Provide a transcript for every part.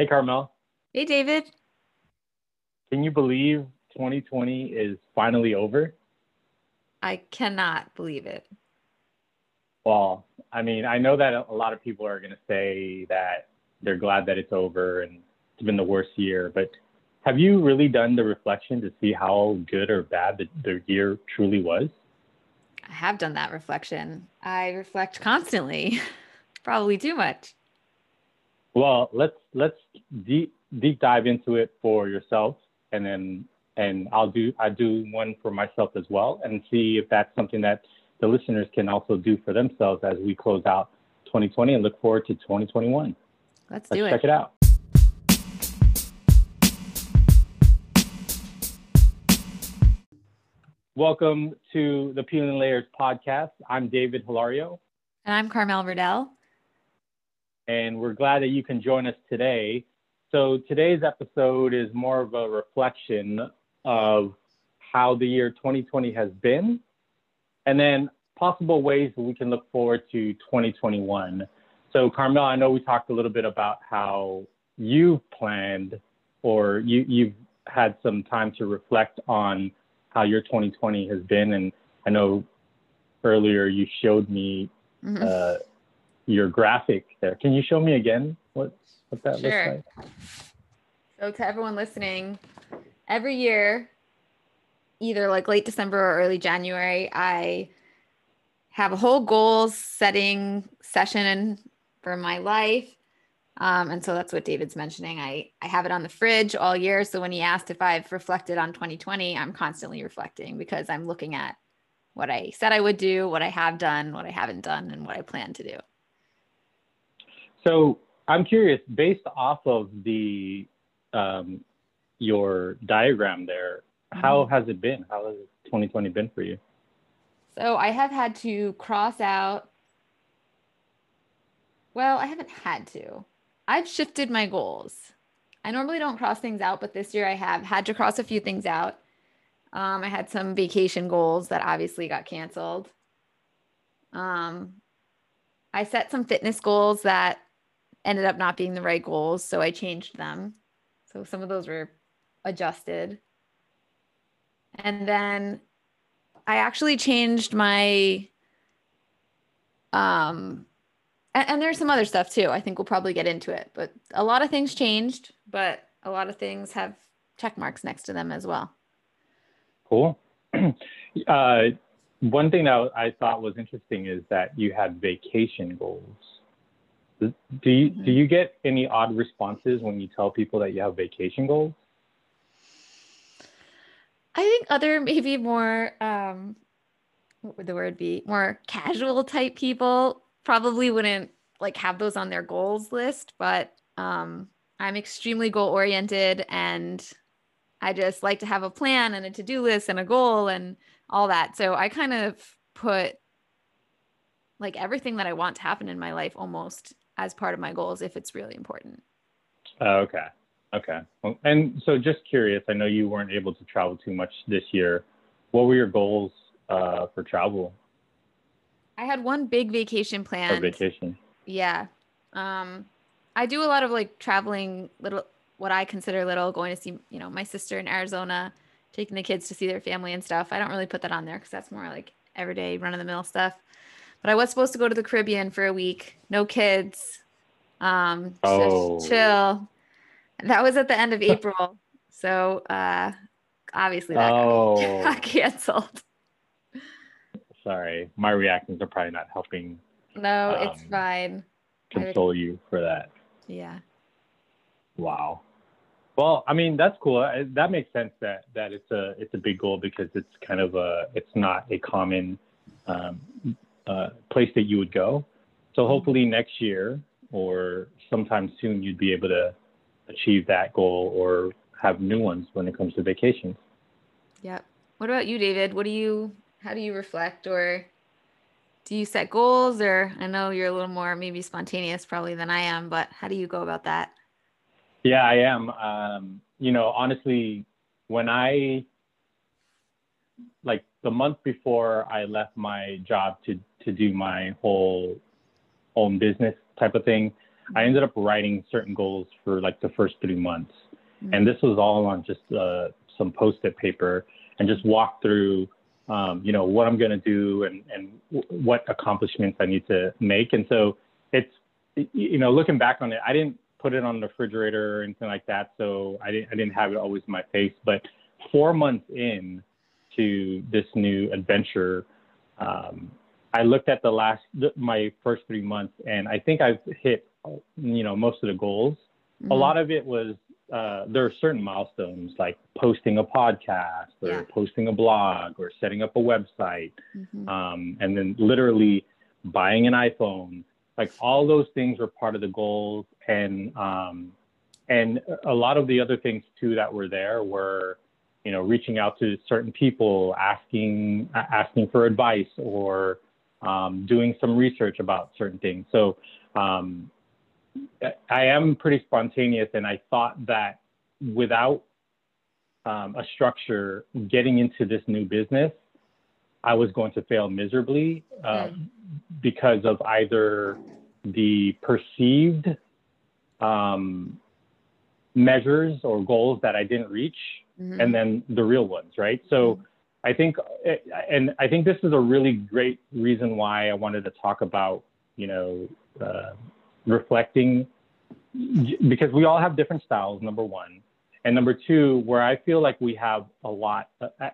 Hey, Carmel. Hey, David. Can you believe 2020 is finally over? I cannot believe it. Well, I mean, I know that a lot of people are going to say that they're glad that it's over and it's been the worst year, but have you really done the reflection to see how good or bad the, the year truly was? I have done that reflection. I reflect constantly, probably too much. Well, let's let's deep deep dive into it for yourself, and then and I'll do I do one for myself as well, and see if that's something that the listeners can also do for themselves as we close out 2020 and look forward to 2021. Let's, let's do it. Check it out. Welcome to the Peeling Layers podcast. I'm David Hilario. And I'm Carmel Riddell and we're glad that you can join us today. So today's episode is more of a reflection of how the year 2020 has been, and then possible ways that we can look forward to 2021. So Carmel, I know we talked a little bit about how you planned or you, you've had some time to reflect on how your 2020 has been. And I know earlier you showed me mm-hmm. uh, your graphic there. Can you show me again what, what that sure. looks like? So to everyone listening, every year, either like late December or early January, I have a whole goals setting session for my life. Um, and so that's what David's mentioning. I, I have it on the fridge all year. So when he asked if I've reflected on 2020, I'm constantly reflecting because I'm looking at what I said I would do, what I have done, what I haven't done, and what I plan to do. So I'm curious, based off of the um, your diagram there, mm-hmm. how has it been? How has 2020 been for you? So I have had to cross out. Well, I haven't had to. I've shifted my goals. I normally don't cross things out, but this year I have had to cross a few things out. Um, I had some vacation goals that obviously got canceled. Um, I set some fitness goals that ended up not being the right goals. So I changed them. So some of those were adjusted. And then I actually changed my um and, and, there's some other stuff too. I think we'll probably get into it, but a lot of things changed, but a lot of things have check marks next to them as well. Cool. uh, one thing that I thought was interesting is that you had vacation goals. Do you do you get any odd responses when you tell people that you have vacation goals? I think other maybe more um what would the word be? More casual type people probably wouldn't like have those on their goals list, but um I'm extremely goal oriented and I just like to have a plan and a to-do list and a goal and all that. So I kind of put like everything that I want to happen in my life almost as part of my goals if it's really important. Oh, okay. Okay. Well, and so just curious, I know you weren't able to travel too much this year. What were your goals uh, for travel? I had one big vacation planned. For vacation. Yeah. Um, I do a lot of like traveling little, what I consider little, going to see, you know, my sister in Arizona, taking the kids to see their family and stuff. I don't really put that on there because that's more like everyday run of the mill stuff. But I was supposed to go to the Caribbean for a week, no kids, um, oh. just chill. That was at the end of April, so uh, obviously that oh. got canceled. Sorry, my reactions are probably not helping. No, um, it's fine. Console you for that. Yeah. Wow. Well, I mean that's cool. That makes sense that that it's a it's a big goal because it's kind of a it's not a common um, uh, place that you would go. So mm-hmm. hopefully next year or sometime soon you'd be able to achieve that goal or have new ones when it comes to vacations. Yep. What about you, David? What do you how do you reflect or do you set goals or I know you're a little more maybe spontaneous probably than I am, but how do you go about that? Yeah, I am. Um, you know, honestly, when I the month before I left my job to to do my whole own business type of thing, I ended up writing certain goals for like the first three months. Mm-hmm. And this was all on just uh, some post-it paper and just walk through, um, you know, what I'm going to do and, and w- what accomplishments I need to make. And so it's, you know, looking back on it, I didn't put it on the refrigerator or anything like that. So I didn't, I didn't have it always in my face, but four months in to this new adventure, um, I looked at the last my first three months, and I think I've hit you know most of the goals. Mm-hmm. A lot of it was uh, there are certain milestones like posting a podcast or yeah. posting a blog or setting up a website, mm-hmm. um, and then literally buying an iPhone. Like all those things were part of the goals, and um, and a lot of the other things too that were there were you know reaching out to certain people asking asking for advice or um, doing some research about certain things. So um, I am pretty spontaneous, and I thought that without um, a structure getting into this new business, I was going to fail miserably uh, mm. because of either the perceived um, measures or goals that I didn't reach, mm-hmm. and then the real ones, right? So mm-hmm. I think, and I think this is a really great reason why I wanted to talk about, you know, uh, reflecting, because we all have different styles, number one. And number two, where I feel like we have a lot uh,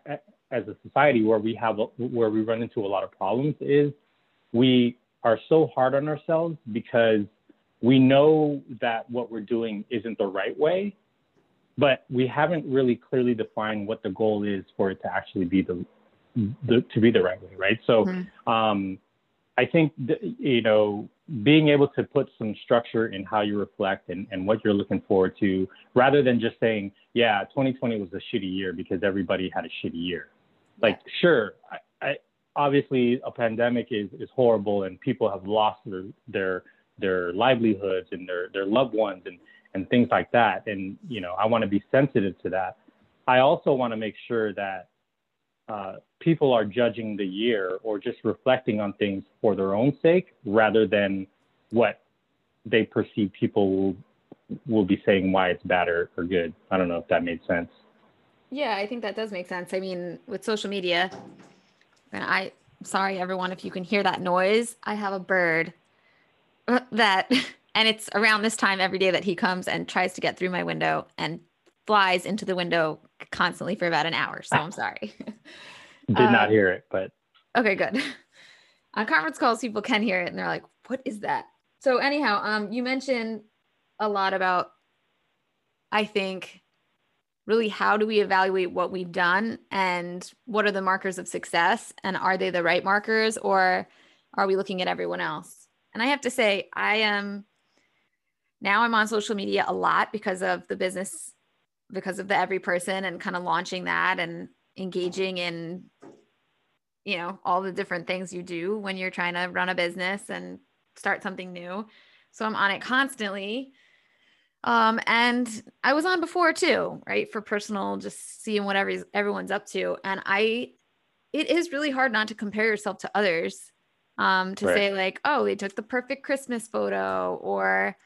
as a society where we have, where we run into a lot of problems is we are so hard on ourselves because we know that what we're doing isn't the right way but we haven't really clearly defined what the goal is for it to actually be the, the to be the right way, right? So, mm-hmm. um, I think th- you know being able to put some structure in how you reflect and, and what you're looking forward to, rather than just saying, yeah, 2020 was a shitty year because everybody had a shitty year. Like, sure, I, I, obviously a pandemic is, is horrible and people have lost their their their livelihoods and their their loved ones and and things like that. And, you know, I want to be sensitive to that. I also want to make sure that uh, people are judging the year or just reflecting on things for their own sake rather than what they perceive people will, will be saying why it's bad or, or good. I don't know if that made sense. Yeah, I think that does make sense. I mean, with social media, and I, sorry everyone if you can hear that noise. I have a bird that and it's around this time every day that he comes and tries to get through my window and flies into the window constantly for about an hour. So I'm sorry. Did uh, not hear it, but okay, good. On conference calls, people can hear it and they're like, what is that? So anyhow, um, you mentioned a lot about, I think, really how do we evaluate what we've done and what are the markers of success and are they the right markers or are we looking at everyone else? And I have to say, I am now I'm on social media a lot because of the business, because of the every person and kind of launching that and engaging in, you know, all the different things you do when you're trying to run a business and start something new. So I'm on it constantly. Um, and I was on before too, right? For personal, just seeing what every, everyone's up to. And I, it is really hard not to compare yourself to others um, to right. say like, oh, they took the perfect Christmas photo or,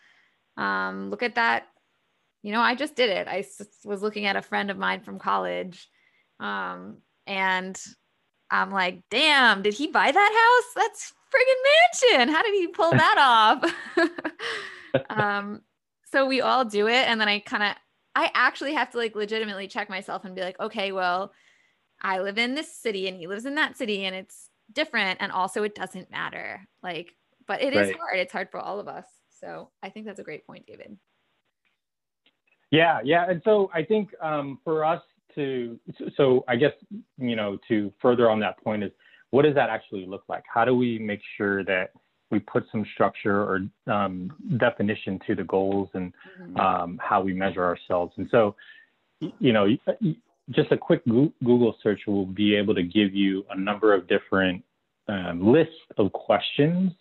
um, look at that. You know, I just did it. I was looking at a friend of mine from college. Um, and I'm like, damn, did he buy that house? That's friggin' mansion. How did he pull that off? um, so we all do it. And then I kind of, I actually have to like legitimately check myself and be like, okay, well, I live in this city and he lives in that city and it's different. And also it doesn't matter. Like, but it right. is hard. It's hard for all of us. So I think that's a great point, David. Yeah, yeah. And so I think um, for us to, so I guess, you know, to further on that point is what does that actually look like? How do we make sure that we put some structure or um, definition to the goals and mm-hmm. um, how we measure ourselves? And so, you know, just a quick Google search will be able to give you a number of different um, lists of questions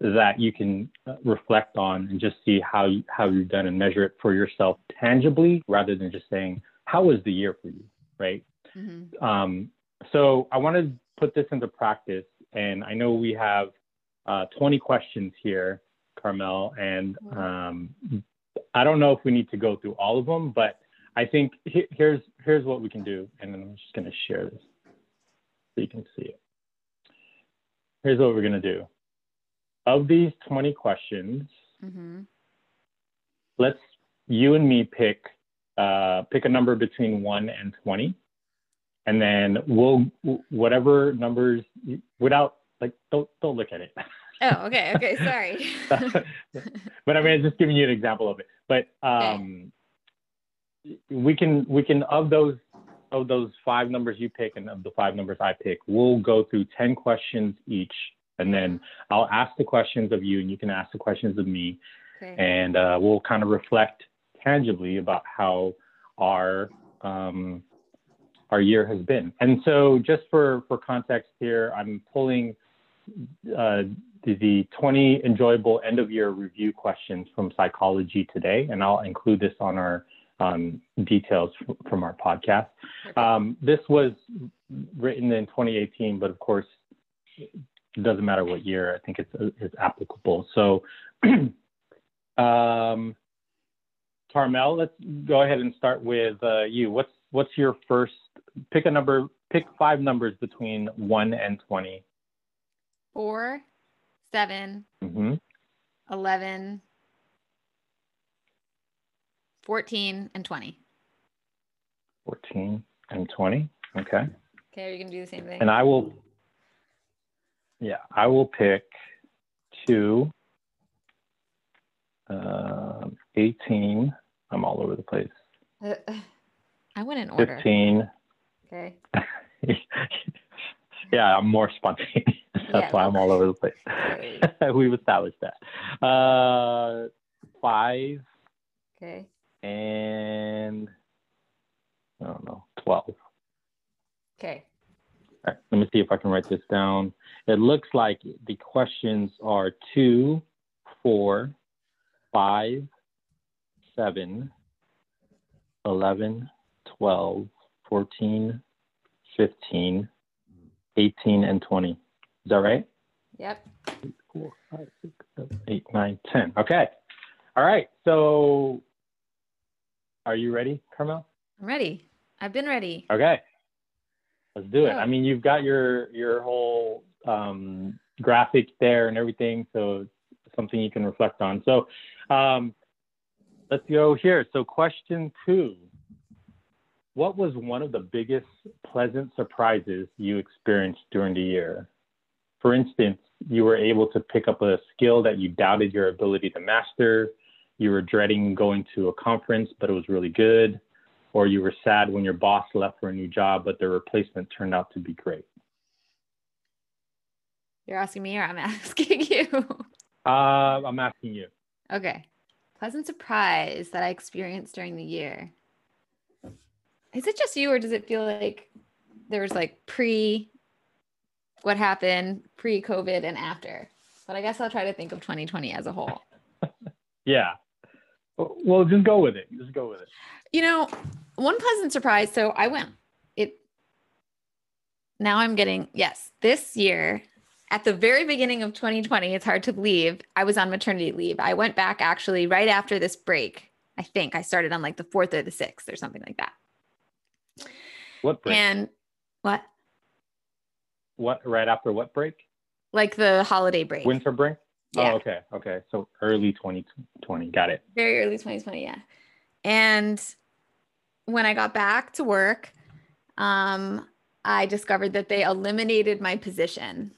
that you can uh, reflect on and just see how you, how you've done and measure it for yourself tangibly rather than just saying how was the year for you right mm-hmm. um, so i want to put this into practice and i know we have uh, 20 questions here Carmel, and Mhm. um, I don't know if we need to go through all of them, but I think he- here's here's what we can do, and then I'm just going to share this so you can see it. Here's what we're going to do. Of these 20 questions, Mm-hmm. let's you and me pick uh, pick a number between one and 20, and then we'll whatever numbers without like don't don't look at it. Oh, okay. Okay. Sorry. but I mean, I'm just giving you an example of it. But um, we can we can of those of those five numbers you pick and of the five numbers I pick, we'll go through ten questions each, and then I'll ask the questions of you, and you can ask the questions of me, okay. and uh, we'll kind of reflect tangibly about how our um, our year has been. And so, just for for context here, I'm pulling uh, the, the 20 enjoyable end of year review questions from Psychology Today, and I'll include this on our um, details from our podcast. Um, this was written in 2018, but of course, it doesn't matter what year. I think it's it's applicable. So, um, Carmel, let's go ahead and start with uh, you. What's what's your first? Pick a number. Pick five numbers between one and 20. Four, seven, hmm 11, 14, and 20. 14 and 20. Okay. Okay. Are you going to do the same thing? And I will, yeah, I will pick two, um, 18. I'm all over the place. Uh, I went in order. 15. Okay. yeah, I'm more spontaneous. That's Yeah. why I'm all over the place. We've established that. Uh, five Okay. and I don't know, 12. Okay. All right, let me see if I can write this down. It looks like the questions are two, four, five, seven, 11, 12, 14, 15, 18, and 20. Is that right? Yep. Four, five, six, seven, eight, nine, 10. Okay. All right. So are you ready, Carmel? I'm ready. I've been ready. Okay. Let's do it. I mean, you've got your your whole um, graphic there and everything, so something you can reflect on. So um, let's go here. So question two. What was one of the biggest pleasant surprises you experienced during the year? For instance, you were able to pick up a skill that you doubted your ability to master. You were dreading going to a conference, but it was really good or you were sad when your boss left for a new job, but the replacement turned out to be great? You're asking me or I'm asking you? Uh, I'm asking you. okay. Pleasant surprise that I experienced during the year. Is it just you or does it feel like there was like pre what happened, pre COVID and after? But I guess I'll try to think of 2020 as a whole. Yeah. Well, just go with it. Just go with it. You know, one pleasant surprise. So I went, it, now I'm getting, yes, this year at the very beginning of 2020, it's hard to believe I was on maternity leave. I went back actually right after this break. I think I started on like the fourth or the sixth or something like that. What break? And what? what right after what break? Like the holiday break. Winter break? Yeah. Oh, okay. Okay. So early 2020. Got it. very early 2020 yeah and when i got back to work um, i discovered that they eliminated my position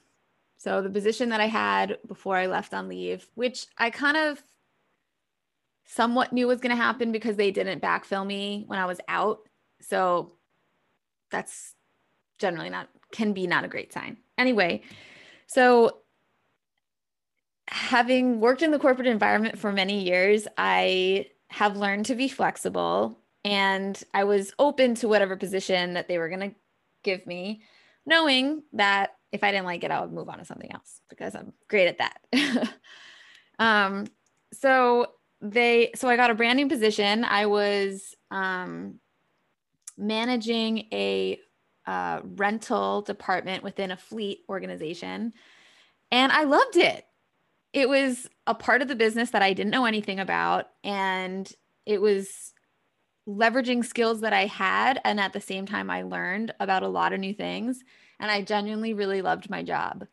so the position that i had before i left on leave which i kind of somewhat knew was going to happen because they didn't backfill me when i was out. So that's generally not can be not a great sign. Anyway so having worked in the corporate environment for many years, I have learned to be flexible and I was open to whatever position that they were going to give me, knowing that if I didn't like it, I would move on to something else because I'm great at that. um, so they, so I got a brand new position. I was um, managing a uh, rental department within a fleet organization, and I loved it. it was a part of the business that I didn't know anything about. And it was leveraging skills that I had. And at the same time, I learned about a lot of new things. And I genuinely really loved my job.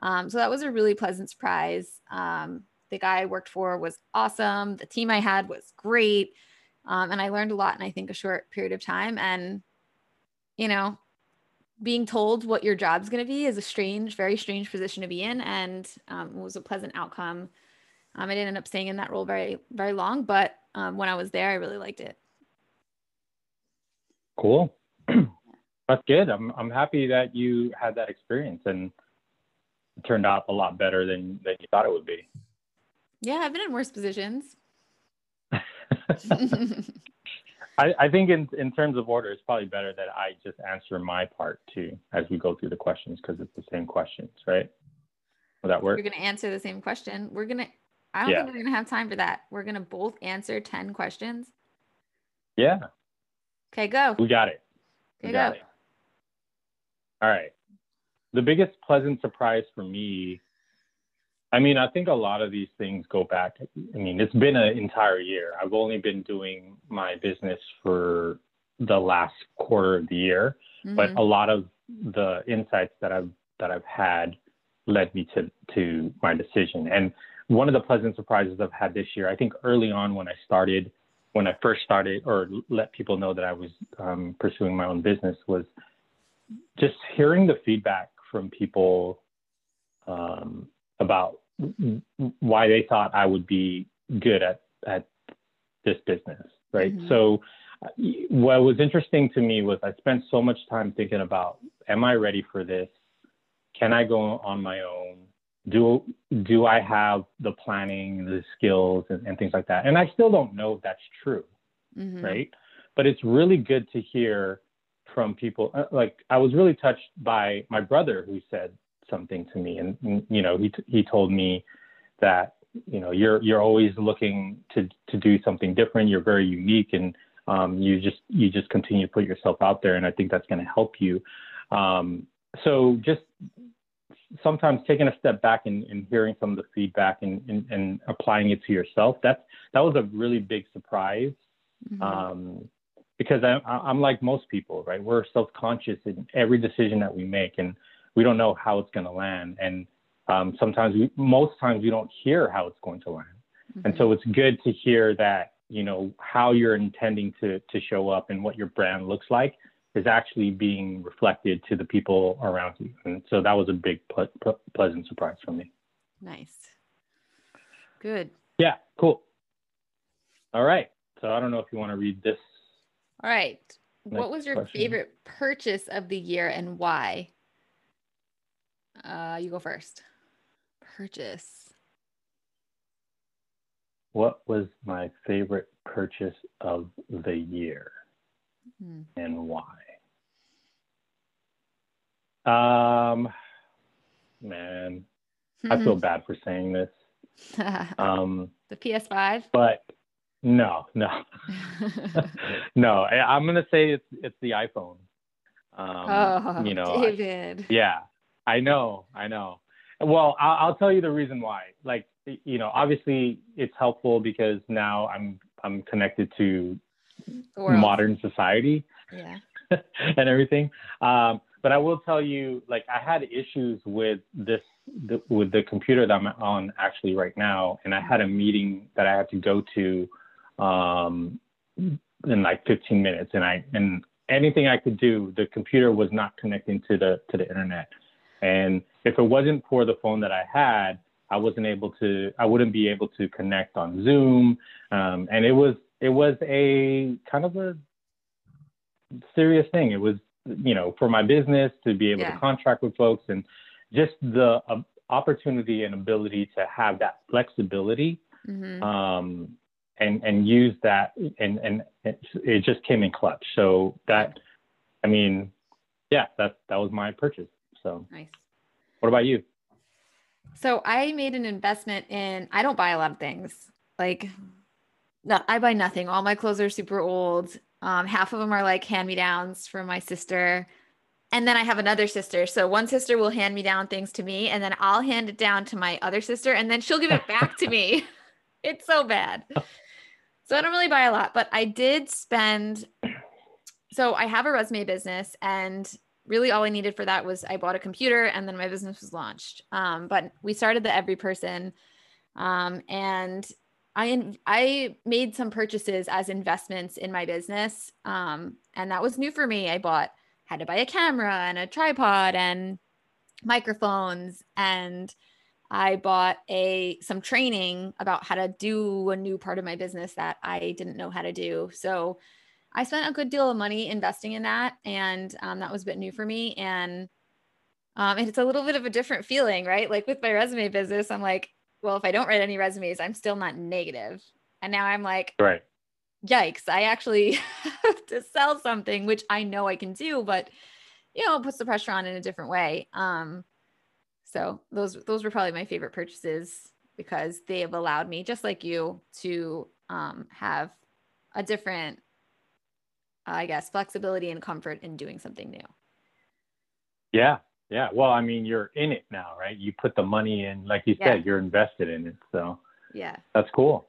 Um, so that was a really pleasant surprise. Um, the guy I worked for was awesome. The team I had was great. Um, and I learned a lot in, I think, a short period of time. And, you know, being told what your job's going to be is a strange, very strange position to be in. And um, it was a pleasant outcome. Um, I didn't end up staying in that role very, very long, but um, when I was there, I really liked it. Cool. That's good. I'm, I'm happy that you had that experience and it turned out a lot better than, than you thought it would be. Yeah, I've been in worse positions. I, I think in, in terms of order, it's probably better that I just answer my part too as we go through the questions because it's the same questions, right? Will that work? We're gonna answer the same question. We're gonna. I don't yeah. think we're gonna have time for that. We're gonna both answer ten questions. Yeah. Okay, go. We got it. Okay, we got go. All right. The biggest pleasant surprise for me I mean, I think a lot of these things go back. I mean, it's been an entire year. I've only been doing my business for the last quarter of the year, mm-hmm. but a lot of the insights that I've that I've had led me to to my decision. And one of the pleasant surprises I've had this year, I think early on when I started, when I first started or let people know that I was um, pursuing my own business, was just hearing the feedback from people um, about why they thought I would be good at at this business, right? Mm-hmm. So what was interesting to me was I spent so much time thinking about am I ready for this? Can I go on my own? Do do I have the planning, the skills and, and things like that? And I still don't know if that's true. Mm-hmm. Right. But it's really good to hear from people uh, like I was really touched by my brother who said, something to me, and, and you know, he he told me that you know you're you're always looking to to do something different. You're very unique, and um, you just you just continue to put yourself out there, and I think that's going to help you. Um, so just sometimes taking a step back and, and hearing some of the feedback and, and, and, applying it to yourself that's that was a really big surprise mm-hmm. um, because I, I'm like most people right we're self-conscious in every decision that we make and we don't know how it's going to land. And um, sometimes, we, most times, we don't hear how it's going to land. Mm-hmm. And so it's good to hear that you know how you're intending to to show up and what your brand looks like is actually being reflected to the people around you. And so that was a big ple- ple- pleasant surprise for me. Nice. Good. Yeah, cool. All right. So I don't know if you want to read this. All right. What was your question. favorite purchase of the year and why? Uh, you go first. Purchase. What was my favorite purchase of the year mm. and why? Um, man, I feel bad for saying this. Um, the PS5. But no, no, no. I, am gonna say it's it's the iPhone. Um, oh, you know, David. I, yeah, I know, I know. Well, I'll, I'll tell you the reason why. Like, you know, obviously it's helpful because now I'm I'm connected to modern society. Yeah. and everything. Um, but I will tell you, like, I had issues with this the, with the computer that I'm on actually right now, and I had a meeting that I had to go to um, in like 15 minutes, and I and anything I could do, the computer was not connecting to the to the internet. And if it wasn't for the phone that I had, I wasn't able to, I wouldn't be able to connect on Zoom. Um, and it was, it was a kind of a serious thing. It was, you know, for my business to be able yeah. to contract with folks and just the uh, opportunity and ability to have that flexibility mm-hmm. um, and and use that and and it, it just came in clutch. So that, I mean, yeah, that that was my purchase. So nice. What about you? So I made an investment in, I don't buy a lot of things. Like, no, I buy nothing. All my clothes are super old. Um, half of them are like hand me downs from my sister. and then I have another sister. So one sister will hand me down things to me, and then I'll hand it down to my other sister, and then she'll give it back to me. It's so bad. So I don't really buy a lot, but I did spend. So I have a resume business, and really all I needed for that was I bought a computer, and then my business was launched. Um, but we started the Every Person, um, and I I made some purchases as investments in my business, um, and that was new for me. I bought had to buy a camera and a tripod and microphones and I bought a some training about how to do a new part of my business that I didn't know how to do. So I spent a good deal of money investing in that, and um, that was a bit new for me. And um, and it's a little bit of a different feeling, right? Like with my resume business, I'm like, well, if I don't write any resumes, I'm still not negative. And now I'm like, right yikes, I actually have to sell something, which I know I can do, but you know, it puts the pressure on in a different way. Um, so those those were probably my favorite purchases because they have allowed me, just like you, to um, have a different, I guess, flexibility and comfort in doing something new. Yeah, yeah. Well, I mean, you're in it now, right? You put the money in, like you said, you're invested in it. So yeah, that's cool.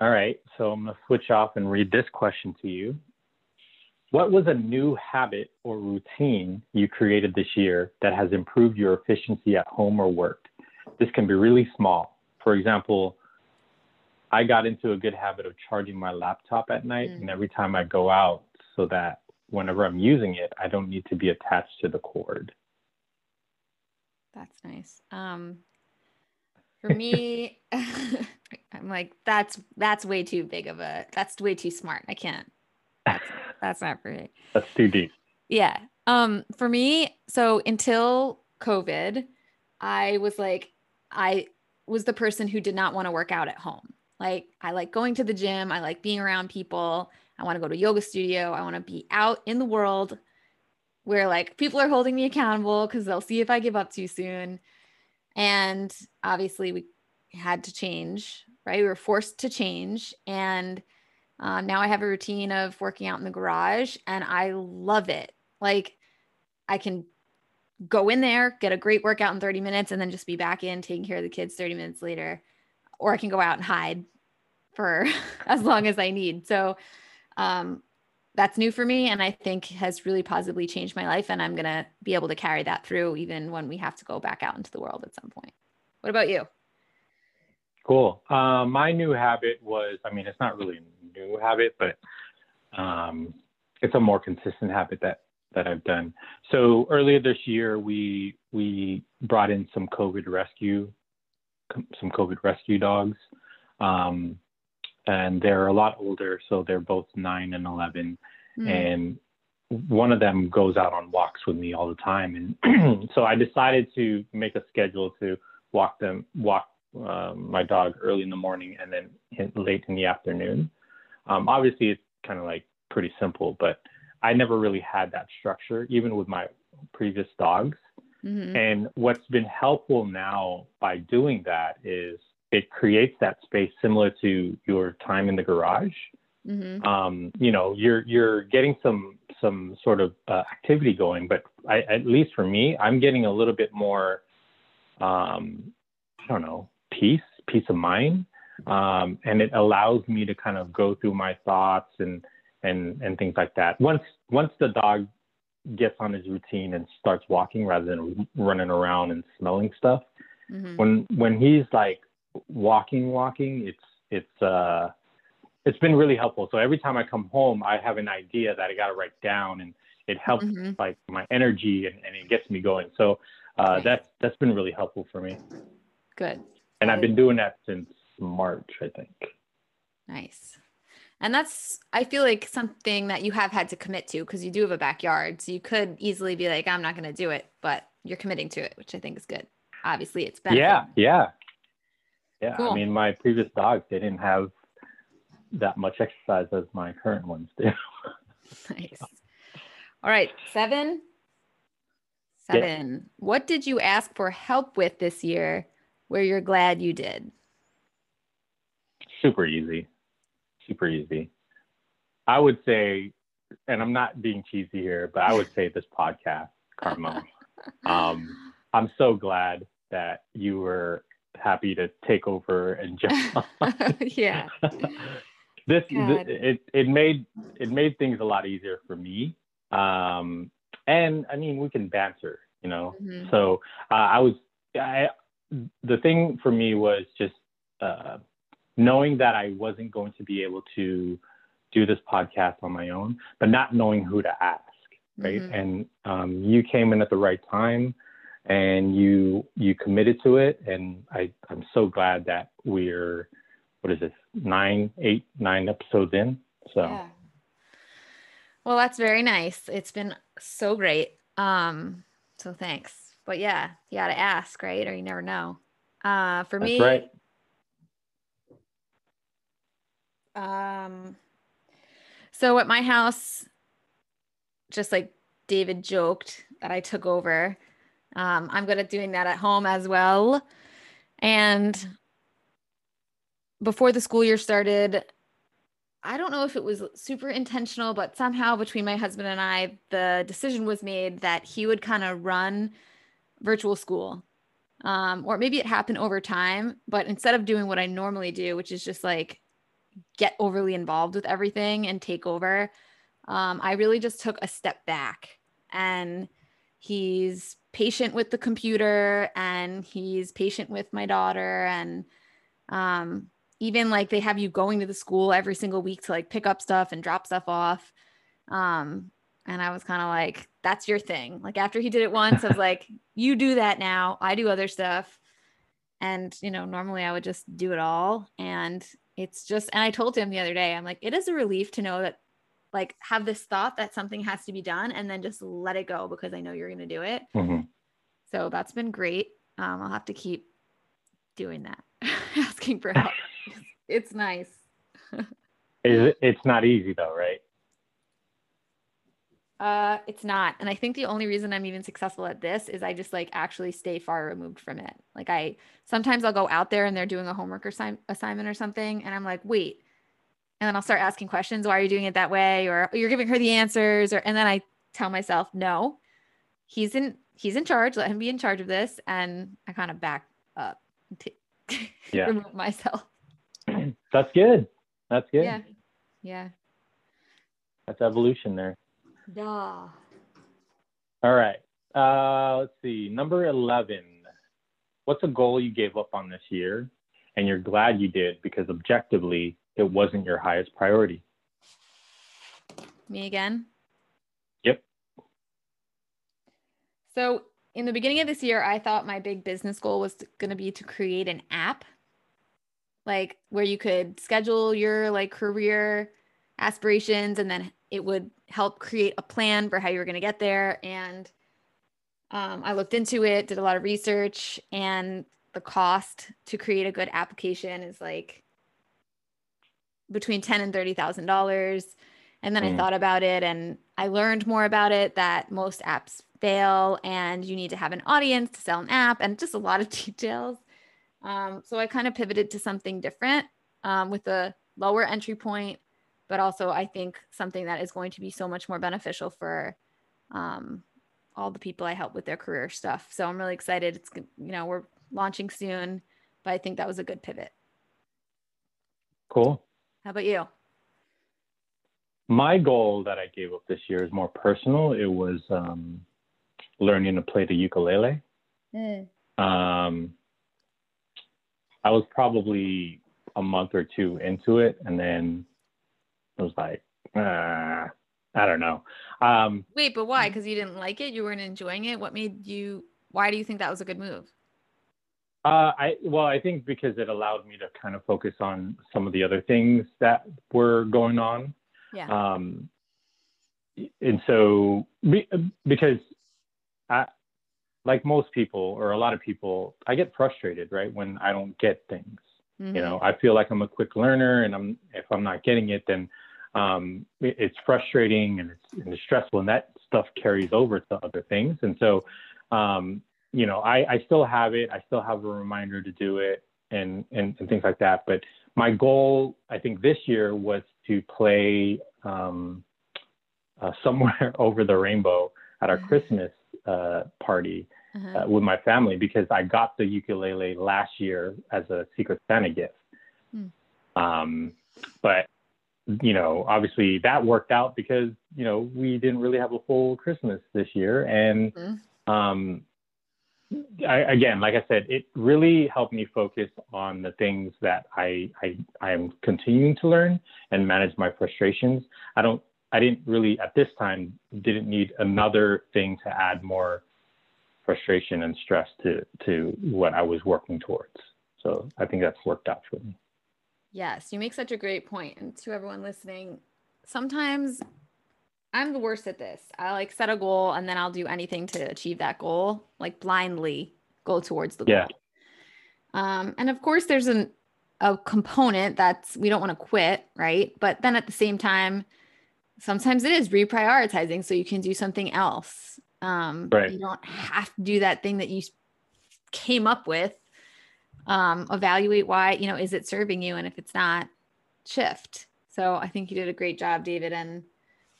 All right, so I'm going to switch off and read this question to you. What was a new habit or routine you created this year that has improved your efficiency at home or work? This can be really small. For example, I got into a good habit of charging my laptop at night, mm. and every time I go out, so that whenever I'm using it, I don't need to be attached to the cord. That's nice. Um, for me, I'm like, that's that's way too big of a that's way too smart. I can't. That's not for me. That's too deep. Yeah. Um, for me, so until COVID, I was like, I was the person who did not want to work out at home. Like I like going to the gym, I like being around people. I want to go to yoga studio. I want to be out in the world where like people are holding me accountable because they'll see if I give up too soon. And obviously, we had to change, right? We were forced to change. And um, now I have a routine of working out in the garage and I love it. Like, I can go in there, get a great workout in 30 minutes, and then just be back in taking care of the kids 30 minutes later. Or I can go out and hide for as long as I need. So, um, that's new for me and I think has really positively changed my life. And I'm going to be able to carry that through even when we have to go back out into the world at some point. What about you? Cool. Uh, my new habit was, I mean, it's not really new habit, but um, it's a more consistent habit that that I've done. So earlier this year, we we brought in some COVID rescue, some COVID rescue dogs. Um, and they're a lot older, so they're both nine and 11. Mm. And one of them goes out on walks with me all the time. And so I decided to make a schedule to walk them, walk um, my dog early in the morning and then late in the afternoon. Um, obviously, it's kind of like pretty simple, but I never really had that structure, even with my previous dogs. Mm-hmm. And what's been helpful now by doing that is it creates that space similar to your time in the garage. Mm-hmm. Um, you know, you're you're getting some some sort of uh, activity going, but I, at least for me, I'm getting a little bit more, um, I don't know, peace, peace of mind, um, and it allows me to kind of go through my thoughts and and and things like that. Once once the dog gets on his routine and starts walking rather than running around and smelling stuff, mm-hmm. when when he's like walking, walking, it's it's uh it's been really helpful. So every time I come home, I have an idea that I got to write down, and it helps mm-hmm. like my energy and, and it gets me going. So uh, that's that's been really helpful for me. Good. And I've been doing that since March, I think. Nice. And that's, I feel like something that you have had to commit to because you do have a backyard. So you could easily be like, I'm not going to do it, but you're committing to it, which I think is good. Obviously, it's better. Yeah. Yeah. Yeah, cool. I mean, my previous dogs they didn't have that much exercise as my current ones do. nice. All right, seven. Seven. Yeah. What did you ask for help with this year where you're glad you did? Super easy. Super easy. I would say and I'm not being cheesy here, but I would say this podcast, Carmel. um, I'm so glad that you were happy to take over and jump yeah. this th- it it made it made things a lot easier for me. Um, and I mean, we can banter, you know. Mhm. So uh, I was I the thing for me was just uh, knowing that I wasn't going to be able to do this podcast on my own, but not knowing who to ask, right? Mhm. And um, you came in at the right time, and you you committed to it, and I I'm so glad that we're what is this nine eight nine episodes in. So Yeah. Well, that's very nice. It's been so great. Um, so thanks. But yeah, you gotta ask, right? Or you never know. Uh for that's me, right. Um, so at my house, just like David joked that I took over, um, I'm good at doing that at home as well. And before the school year started, I don't know if it was super intentional, but somehow between my husband and I, the decision was made that he would kind of run virtual school. Um, or maybe it happened over time, but instead of doing what I normally do, which is just like get overly involved with everything and take over, um, I really just took a step back. And he's patient with the computer and he's patient with my daughter. And um, even like they have you going to the school every single week to like pick up stuff and drop stuff off. Um, and I was kind of like, that's your thing. Like after he did it once, I was like, you do that now. I do other stuff. And, you know, normally I would just do it all. And it's just, and I told him the other day, I'm like, it is a relief to know that, like, have this thought that something has to be done and then just let it go because I know you're going to do it. Mhm. So that's been great. Um, I'll have to keep doing that, asking for help. it's nice. It's not easy though, right? Uh, it's not. And I think the only reason I'm even successful at this is I just like actually stay far removed from it. Like I sometimes I'll go out there and they're doing a homework or assignment or something and I'm like, "Wait." And then I'll start asking questions, "Why are you doing it that way?" or "You're giving her the answers." Or and then I tell myself, "No. He's in he's in charge. Let him be in charge of this." And I kind of back up to Yeah. remove myself. That's good. That's good. Yeah. Yeah. That's evolution there. Duh. All right. Uh, let's see. Number 11. What's a goal you gave up on this year and you're glad you did because objectively it wasn't your highest priority? Me again? Yep. So, in the beginning of this year, I thought my big business goal was going to be to create an app like where you could schedule your like career aspirations and then it would help create a plan for how you were going to get there. And um, i looked into it did a lot of research and the cost to create a good application is like between 10 and 30 thousand dollars. And then i Mm. thought about it and i learned more about it that most apps fail and you need to have an audience to sell an app and just a lot of details. Um, so i kind of pivoted to something different um, with a lower entry point but also i think something that is going to be so much more beneficial for um, all the people i help with their career stuff so i'm really excited it's you know we're launching soon but i think that was a good pivot Cool. how about you My goal that I gave up this year is more personal. It was um, learning to play the ukulele. Um, I was probably a month or two into it, and then I was like, ah, I don't know. Um, wait but why because you didn't like it you weren't enjoying it what made you why do you think that was a good move Uh, I well, I think because it allowed me to kind of focus on some of the other things that were going on. yeah Um, and so because I, like most people or a lot of people, I get frustrated, right, when I don't get things. Mhm. You know, I feel like I'm a quick learner, and I'm if I'm not getting it, then um, it, it's frustrating and it's, and it's stressful, and that stuff carries over to other things. And so, um, you know, I, I still have it. I still have a reminder to do it, and and, and things like that. But my goal, I think, this year was to play um, uh, somewhere over the rainbow at our Christmas uh, party uh-huh. uh, with my family because I got the ukulele last year as a Secret Santa gift. Mm. Um, but you know, obviously that worked out because you know we didn't really have a full Christmas this year, and mm. um, I, again, like I said, it really helped me focus on the things that I, I I am continuing to learn and manage my frustrations. I don't I didn't really at this time didn't need another thing to add more frustration and stress to to what I was working towards. So I think that's worked out for me. Yes, you make such a great point. And to everyone listening, sometimes I'm the worst at this. I like set a goal and then I'll do anything to achieve that goal, like blindly go towards the goal. Yeah. Um, and of course, there's an a component that's we don't want to quit, right? But then at the same time, sometimes it is reprioritizing so you can do something else. Um, right. You don't have to do that thing that you came up with. Um, evaluate why, you know, is it serving you? And if it's not, shift. So I think you did a great job, David. And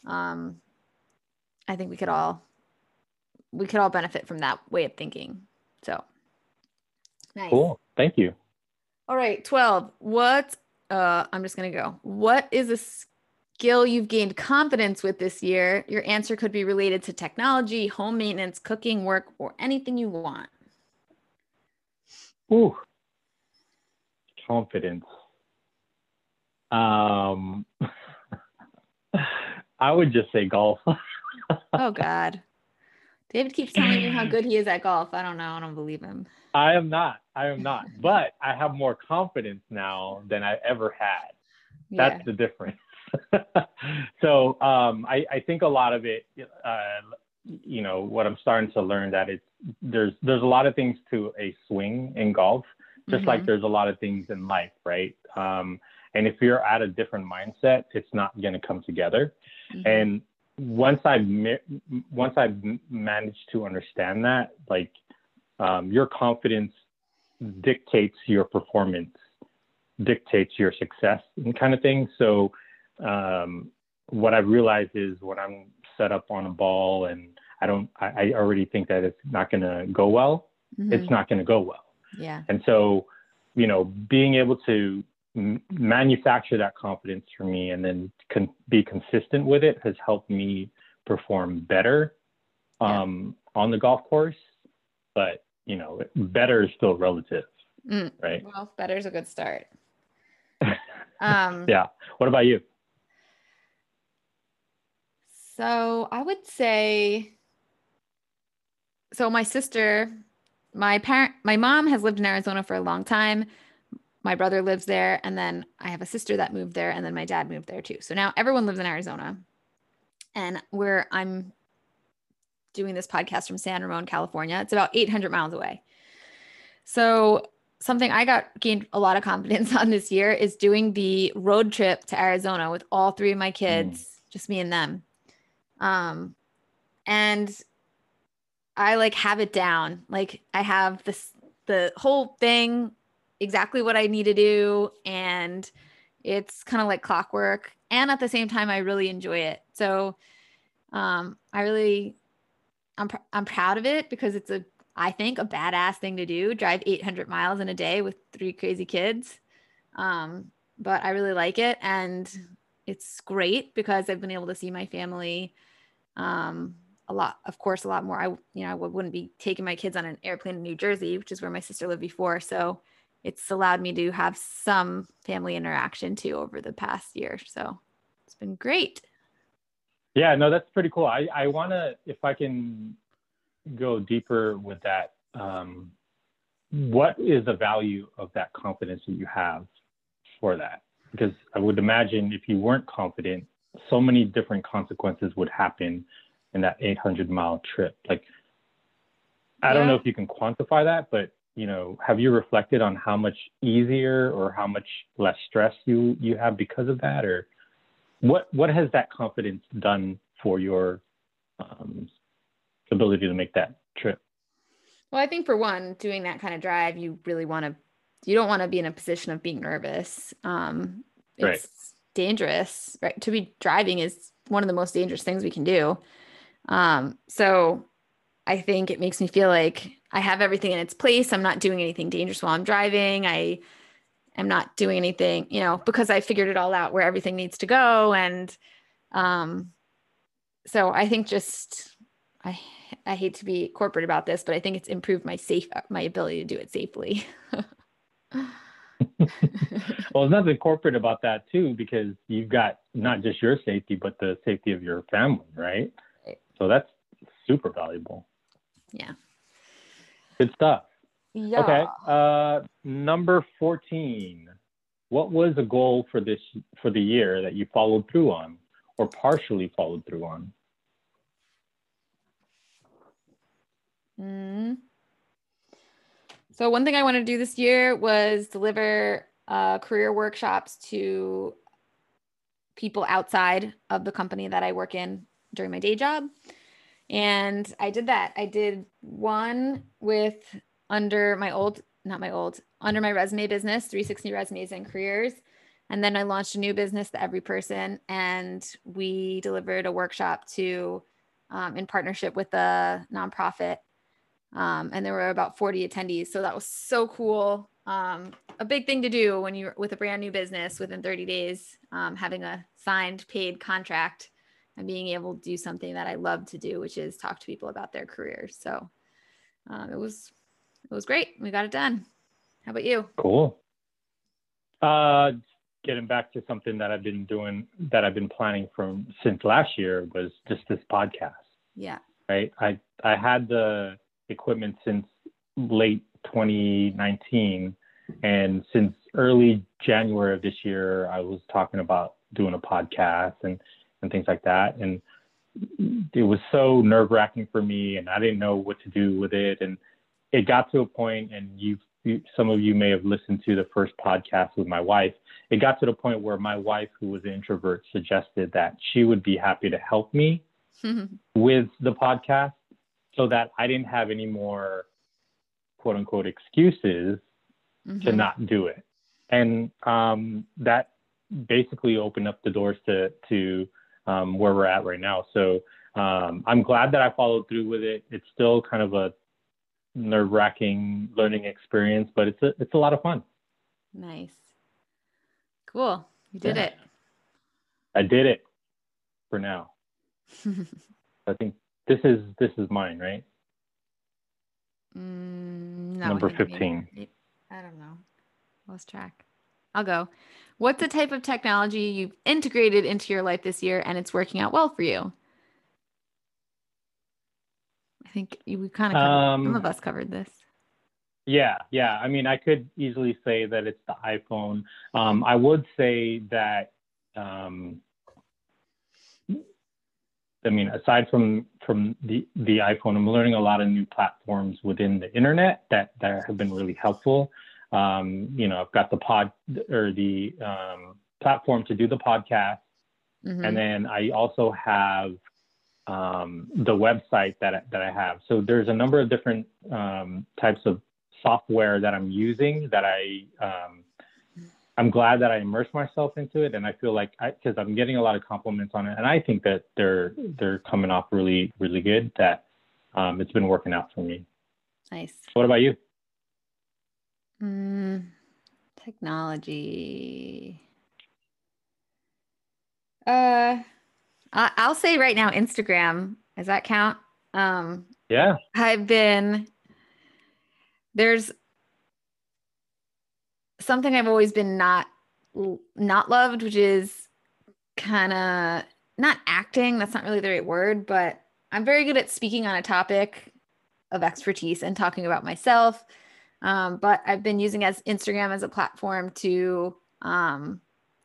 um, I think we could all we could all benefit from that way of thinking. So nice. Cool. Thank you. All right, 12. What uh I'm just going to go. What is a skill you've gained confidence with this year? Your answer could be related to technology, home maintenance, cooking, work, or anything you want. Ooh. Confidence. Um I would just say golf. oh God. David keeps telling me how good he is at golf. I don't know. I don't believe him. I am not. I am not. But I have more confidence now than I ever had. That's the difference. so um, I, I, think a lot of it, uh, you know, what I'm starting to learn that it's there's there's a lot of things to a swing in golf, just mm-hmm. like there's a lot of things in life, right? Um, and if you're at a different mindset, it's not going to come together. Mm-hmm. And once I've once I've managed to understand that, like um, your confidence dictates your performance, dictates your success, and kind of thing. So um, what I've realized is when I'm set up on a ball and I don't, I, I already think that it's not going to go well. Mm-hmm. It's not going to go well. Yeah. And so, you know, being able to manufacture that confidence for me and then con- be consistent with it has helped me perform better um, yeah. on the golf course. But you know, better is still relative, mm. right? Well, better is a good start. um, yeah. What about you? So I would say, so my sister, my parent, my mom has lived in Arizona for a long time. My brother lives there and then i have a sister that moved there and then my dad moved there too. So now everyone lives in arizona. And where i'm doing this podcast from san ramon california. It's about 800 miles away. So something i got gained a lot of confidence on this year is doing the road trip to arizona with all three of my kids mm. just me and them. Um and i like have it down like i have this the whole thing exactly what I need to do. And it's kind of like clockwork. And at the same time, I really enjoy it. So um, I really, I'm, pr- I'm proud of it because it's a, I think, a badass thing to do drive 800 miles in a day with three crazy kids. Um, but I really like it. And it's great because I've been able to see my family um, a lot, of course, a lot more. I, you know, I wouldn't be taking my kids on an airplane in New Jersey, which is where my sister lived before. So it's allowed me to have some family interaction too over the past year. So it's been great. Yeah, no, that's pretty cool. I, I want to, if I can go deeper with that, um, what is the value of that confidence that you have for that? Because I would imagine if you weren't confident, so many different consequences would happen in that 800 mile trip. Like, I yeah. don't know if you can quantify that, but you know, have you reflected on how much easier or how much less stress you you have because of that, or what what has that confidence done for your um, ability to make that trip? Well, I think for one, doing that kind of drive, you really want to you don't want to be in a position of being nervous. Um, it's right. dangerous, right? To be driving is one of the most dangerous things we can do. Um, so I think it makes me feel like I have everything in its place. I'm not doing anything dangerous while I'm driving. I am not doing anything, you know, because I figured it all out where everything needs to go. And um, so I think just I I hate to be corporate about this, but I think it's improved my safe my ability to do it safely. well, there's nothing corporate about that too, because you've got not just your safety, but the safety of your family, right? Right. So that's super valuable. Yeah. Good stuff. Yeah. Okay. Uh, number 14. What was a goal for this for the year that you followed through on or partially followed through on? Mm. So one thing I wanted to do this year was deliver uh, career workshops to people outside of the company that I work in during my day job. And I did that. I did one with under my old, not my old, under my resume business, 360 resumes and careers. And then I launched a new business, the Every Person, and we delivered a workshop to, um, in partnership with a nonprofit um, and there were about 40 attendees. So that was so cool. Um, a big thing to do when you're with a brand new business within 30 days, um, having a signed paid contract and being able to do something that I love to do, which is talk to people about their careers. So um, it was it was great. We got it done. How about you? Cool. Uh, getting back to something that I've been doing that I've been planning from since last year was just this podcast. Yeah. Right. I I had the equipment since late 2019. And since early January of this year, I was talking about doing a podcast and, and things like that. And it was so nerve wracking for me, and I didn't know what to do with it. And it got to a point, and you, some of you may have listened to the first podcast with my wife. It got to the point where my wife, who was an introvert, suggested that she would be happy to help me with the podcast so that I didn't have any more quote unquote excuses mm-hmm. to not do it. And um, that basically opened up the doors to, to um, where we're at right now. So um, I'm glad that I followed through with it. It's still kind of a nerve wracking learning experience, but it's a, it's a lot of fun. Nice. Cool. You did yeah. it. I did it for now. I think this is this is mine, right? Mm, no, Number fifteen. I don't know. Lost track. I'll go. What's the type of technology you've integrated into your life this year and it's working out well for you? I think we kind of covered, um, some of us covered this. Yeah, yeah. I mean, I could easily say that it's the iPhone. Um, I would say that um, I mean, aside from from the the iPhone, I'm learning a lot of new platforms within the internet that that have been really helpful. Um, you know, I've got the pod or the um, platform to do the podcast, mm-hmm. and then I also have um, the website that that I have. So there's a number of different um, types of software that I'm using that I um, I'm glad that I immersed myself into it, and I feel like because I'm getting a lot of compliments on it, and I think that they're they're coming off really really good. That um, it's been working out for me. Nice. What about you? Mm, technology. Uh, I'll say right now Instagram. Does that count? Um, yeah. I've been there's something I've always been not not loved, which is kind of not acting. That's not really the right word, but I'm very good at speaking on a topic of expertise and talking about myself. Um, but I've been using as Instagram as a platform to um,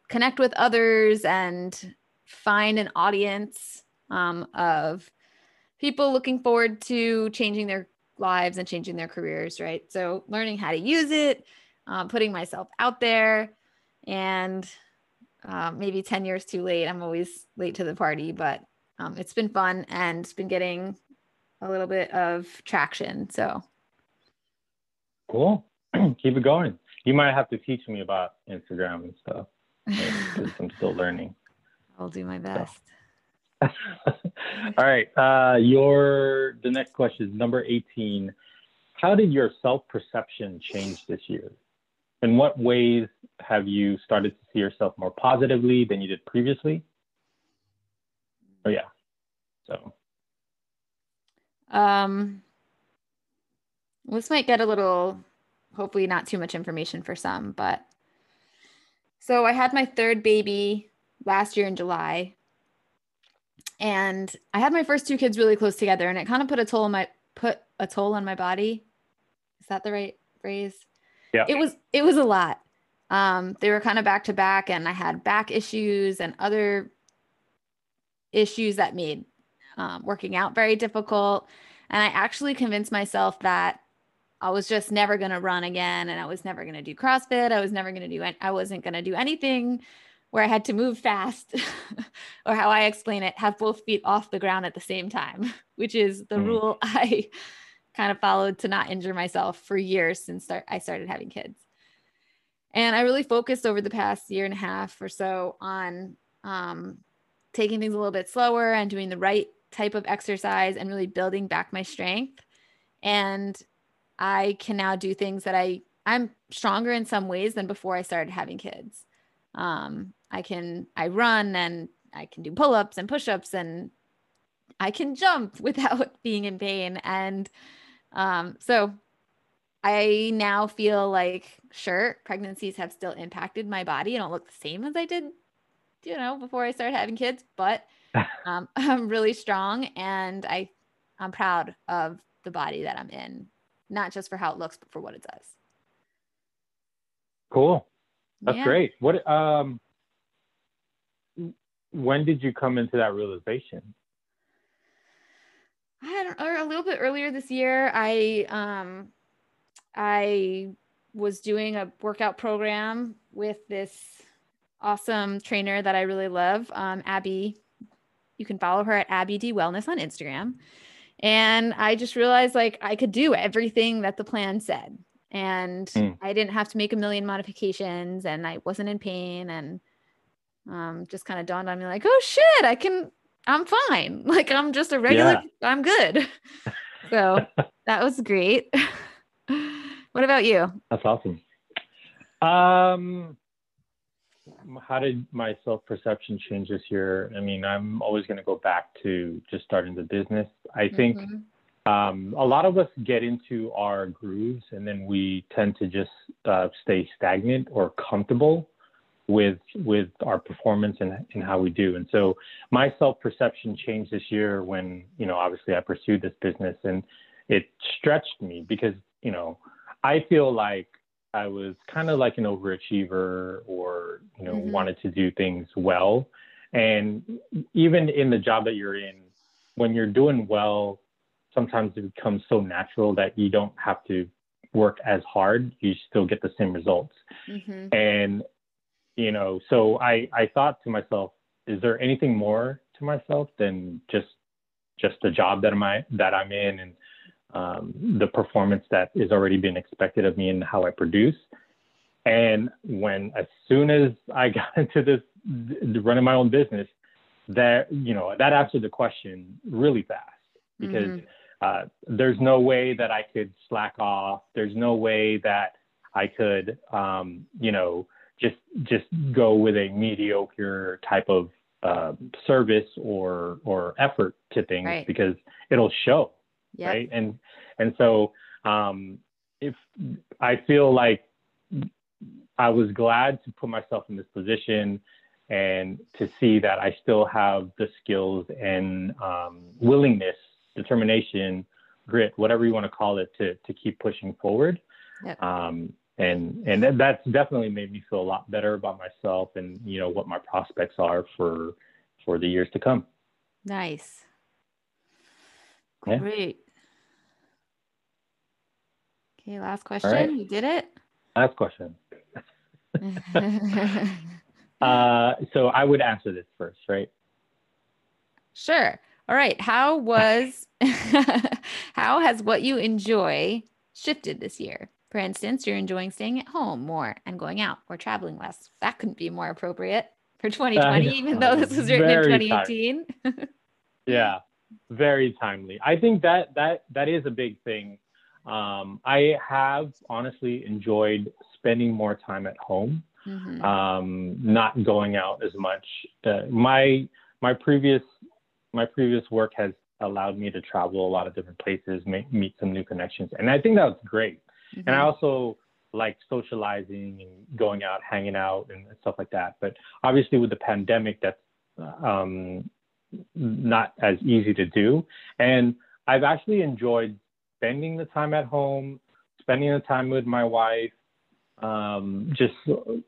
connect with others and find an audience um, of people looking forward to changing their lives and changing their careers, right? So learning how to use it, uh, putting myself out there. And uh, maybe 10 years too late. I'm always late to the party, but um, it's been fun and it's been getting a little bit of traction. So cool. Keep it going. You might have to teach me about Instagram and stuff because I'm still learning. I'll do my best. All right. Uh, your the next question is number 18. How did your self perception change this year? In what ways have you started to see yourself more positively than you did previously? Oh yeah. So. Um. This might get a little, hopefully not too much information for some, but so I had my third baby last year in July. And I had my first two kids really close together and it kind of put a toll on my put a toll on my body. Is that the right phrase? Yeah. It was it was a lot. Um, they were kind of back to back and I had back issues and other issues that made um, working out very difficult. And I actually convinced myself that I was just never going to run again and I was never going to do CrossFit. I was never going to do I wasn't going to do anything where I had to move fast, or how I explain it, have both feet off the ground at the same time, which is the mm. rule I kind of followed to not injure myself for years since start, I started having kids. And I really focused over the past year and a half or so on um, taking things a little bit slower and doing the right type of exercise and really building back my strength. And I can now do things that I I'm stronger in some ways than before I started having kids. Um, I can I run and I can do pull-ups and push-ups and I can jump without being in pain. And um, so I now feel like sure pregnancies have still impacted my body. I don't look the same as I did, you know, before I started having kids, but um, I'm really strong and I I'm proud of the body that I'm in, not just for how it looks, but for what it does. Cool. That's yeah. great. What um when did you come into that realization? I had a little bit earlier this year. I um I was doing a workout program with this awesome trainer that I really love, um, Abby. You can follow her at Abby D Wellness on Instagram. And I just realized like I could do everything that the plan said and mm. I didn't have to make a million modifications and I wasn't in pain and um, just kind of dawned on me like, oh shit, I can, I'm fine. Like I'm just a regular, yeah. I'm good. so that was great. what about you? That's awesome. Um, how did my self perception change this year? I mean, I'm always going to go back to just starting the business. I think mm-hmm um, a lot of us get into our grooves and then we tend to just uh, stay stagnant or comfortable with with our performance and, and how we do. And so my self perception changed this year when you know obviously I pursued this business and it stretched me because you know I feel like I was kind of like an overachiever or you know mm-hmm. wanted to do things well. And even in the job that you're in, when you're doing well sometimes it becomes so natural that you don't have to work as hard you still get the same results mm-hmm. and you know so i i thought to myself is there anything more to myself than just just the job that am i that i'm in and um, the performance that is already been expected of me and how i produce and when as soon as i got into this running my own business that you know that answered the question really fast because mm-hmm uh, there's no way that I could slack off. There's no way that I could, um, you know, just just go with a mediocre type of uh, service or or effort to things right. because it'll show, yep. right? And and so um, if I feel like I was glad to put myself in this position and to see that I still have the skills and um, willingness determination, grit, whatever you want to call it, to to keep pushing forward. Yep. Um, and and that's definitely made me feel a lot better about myself and you know what my prospects are for for the years to come. Nice. Great. Okay, last question. Right. You did it. Last question. uh, so I would answer this first, right? Sure. All right. How was how has what you enjoy shifted this year? For instance, you're enjoying staying at home more and going out or traveling less. That couldn't be more appropriate for 2020, even though this was written in 2018. yeah, very timely. I think that that that is a big thing. Um, I have honestly enjoyed spending more time at home, mm-hmm. um, not going out as much. Uh, my my previous my previous work has allowed me to travel a lot of different places, make, meet some new connections, and I think that was great. Mm-hmm. And I also like socializing and going out, hanging out, and stuff like that. But obviously, with the pandemic, that's um, not as easy to do. And I've actually enjoyed spending the time at home, spending the time with my wife, um, just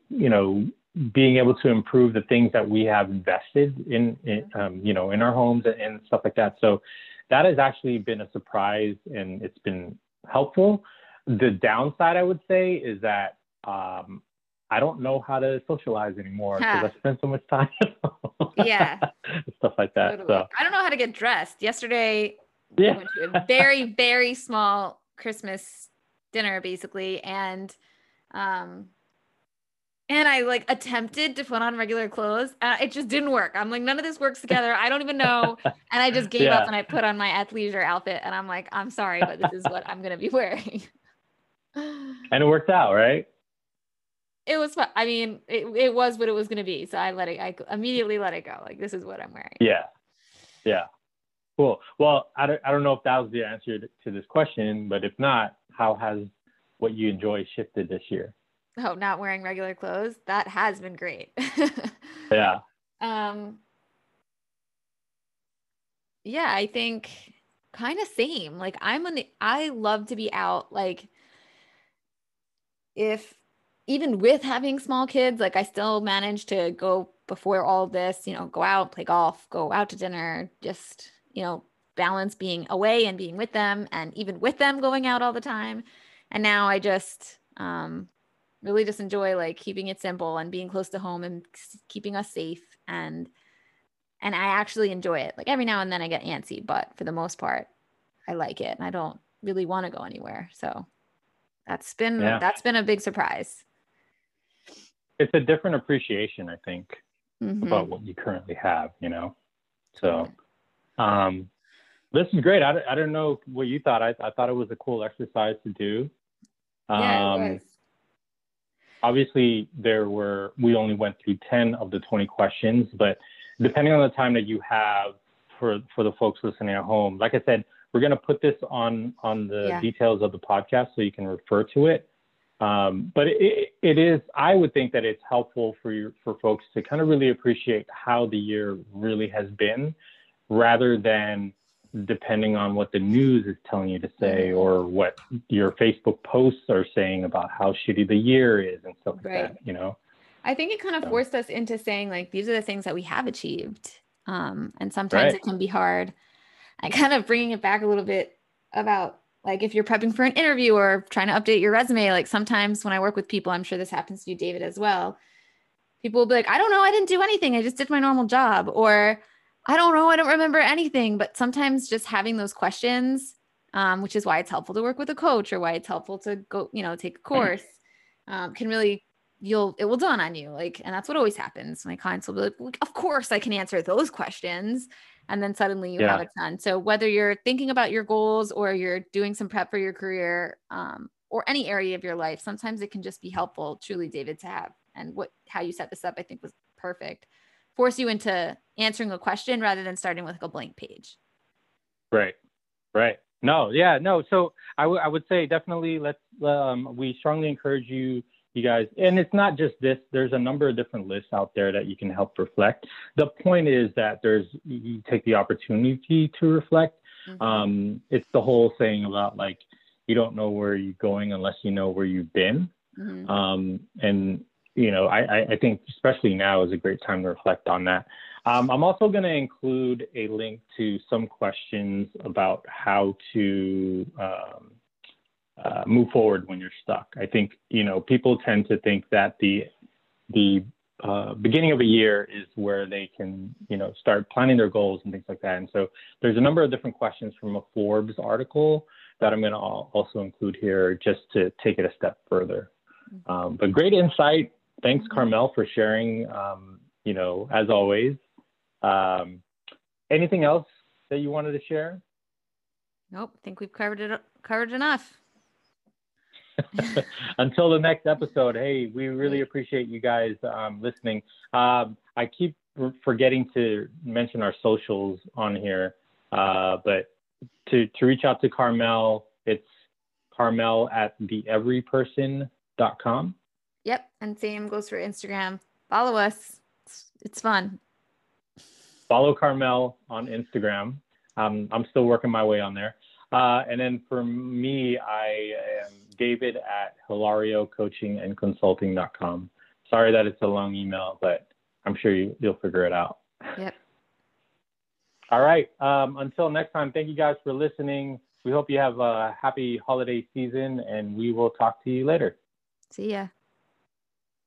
you know, being able to improve the things that we have invested in, in um, you know, in our homes and, and stuff like that. So that has actually been a surprise, and it's been helpful. The downside, I would say, is that um, I don't know how to socialize anymore because huh. I spend so much time. yeah. Stuff like that. Totally. So I don't know how to get dressed. Yesterday, yeah. we went to a very, very small Christmas dinner, basically, and um, and I like attempted to put on regular clothes. Uh, it just didn't work. I'm like, none of this works together. I don't even know. And I just gave yeah. up and I put on my athleisure outfit. And I'm like, I'm sorry, but this is what I'm gonna be wearing. and it worked out, right? It was fun. I mean, it, it was what it was going to be. So I let it, I immediately let it go. Like, this is what I'm wearing. Yeah. Yeah. Cool. Well, I don't, I don't know if that was the answer to this question, but if not, how has what you enjoy shifted this year? Oh, not wearing regular clothes. That has been great. yeah. Um, yeah, I think kind of same. Like I'm on the, I love to be out. Like if even with having small kids, like I still manage to go before all this, you know, go out, play golf, go out to dinner, just, you know, balance being away and being with them and even with them going out all the time. And now I just um really just enjoy like keeping it simple and being close to home and keeping us safe and and I actually enjoy it. Like every now and then I get antsy, but for the most part I like it and I don't really want to go anywhere. So that's been yeah. that's been a big surprise it's a different appreciation, I think, mm-hmm. about what you currently have, you know? So, um, this is great. I, I don't know what you thought. I, I thought it was a cool exercise to do. Um, yeah, it was. Obviously, there were, we only went through 10 of the 20 questions, but depending on the time that you have for, for the folks listening at home, like I said, we're going to put this on, on the yeah. details of the podcast so you can refer to it. Um, but it, it is, I would think that it's helpful for you, for folks to kind of really appreciate how the year really has been rather than depending on what the news is telling you to say mm-hmm. or what your Facebook posts are saying about how shitty the year is and stuff like right. that, you know? I think it kind of so. forced us into saying like, these are the things that we have achieved. Um, and sometimes right. it can be hard. I kind of bringing it back a little bit about like if you're prepping for an interview or trying to update your resume like sometimes when i work with people i'm sure this happens to you david as well people will be like i don't know i didn't do anything i just did my normal job or i don't know i don't remember anything but sometimes just having those questions um, which is why it's helpful to work with a coach or why it's helpful to go you know take a course um, can really you'll it will dawn on you like and that's what always happens my clients will be like of course i can answer those questions and then suddenly you yeah. have a ton So whether you're thinking about your goals or you're doing some prep for your career um, or any area of your life, sometimes it can just be helpful, truly, David, to have. And what how you set this up, I think, was perfect. Force you into answering a question rather than starting with like a blank page. Right. Right. No. Yeah. No. So I, w- I would say definitely let's. Um, we strongly encourage you you guys and it's not just this there's a number of different lists out there that you can help reflect the point is that there's you take the opportunity to reflect mm-hmm. um, it's the whole saying about like you don't know where you're going unless you know where you've been mm-hmm. um, and you know I, I think especially now is a great time to reflect on that um, i'm also going to include a link to some questions about how to um, uh, move forward when you're stuck. I think you know people tend to think that the the uh, beginning of a year is where they can you know start planning their goals and things like that. And so there's a number of different questions from a Forbes article that I'm going to also include here just to take it a step further. Um, but great insight. Thanks. Carmel, for sharing um, you know, as always. Um, anything else that you wanted to share? Nope. I think we've covered it covered enough. Until the next episode, hey, we really appreciate you guys um, listening. Um, I keep forgetting to mention our socials on here, uh, but to, to reach out to Carmel, it's Carmel at theeveryperson.com. Yep. And same goes for Instagram. Follow us. It's, it's fun. Follow Carmel on Instagram. Um, I'm still working my way on there. Uh, and then for me, I am David at Hilario Coaching and Consulting.com. Sorry that it's a long email, but I'm sure you, you'll figure it out. Yep. All right. Um, until next time, thank you guys for listening. We hope you have a happy holiday season, and we will talk to you later. See ya.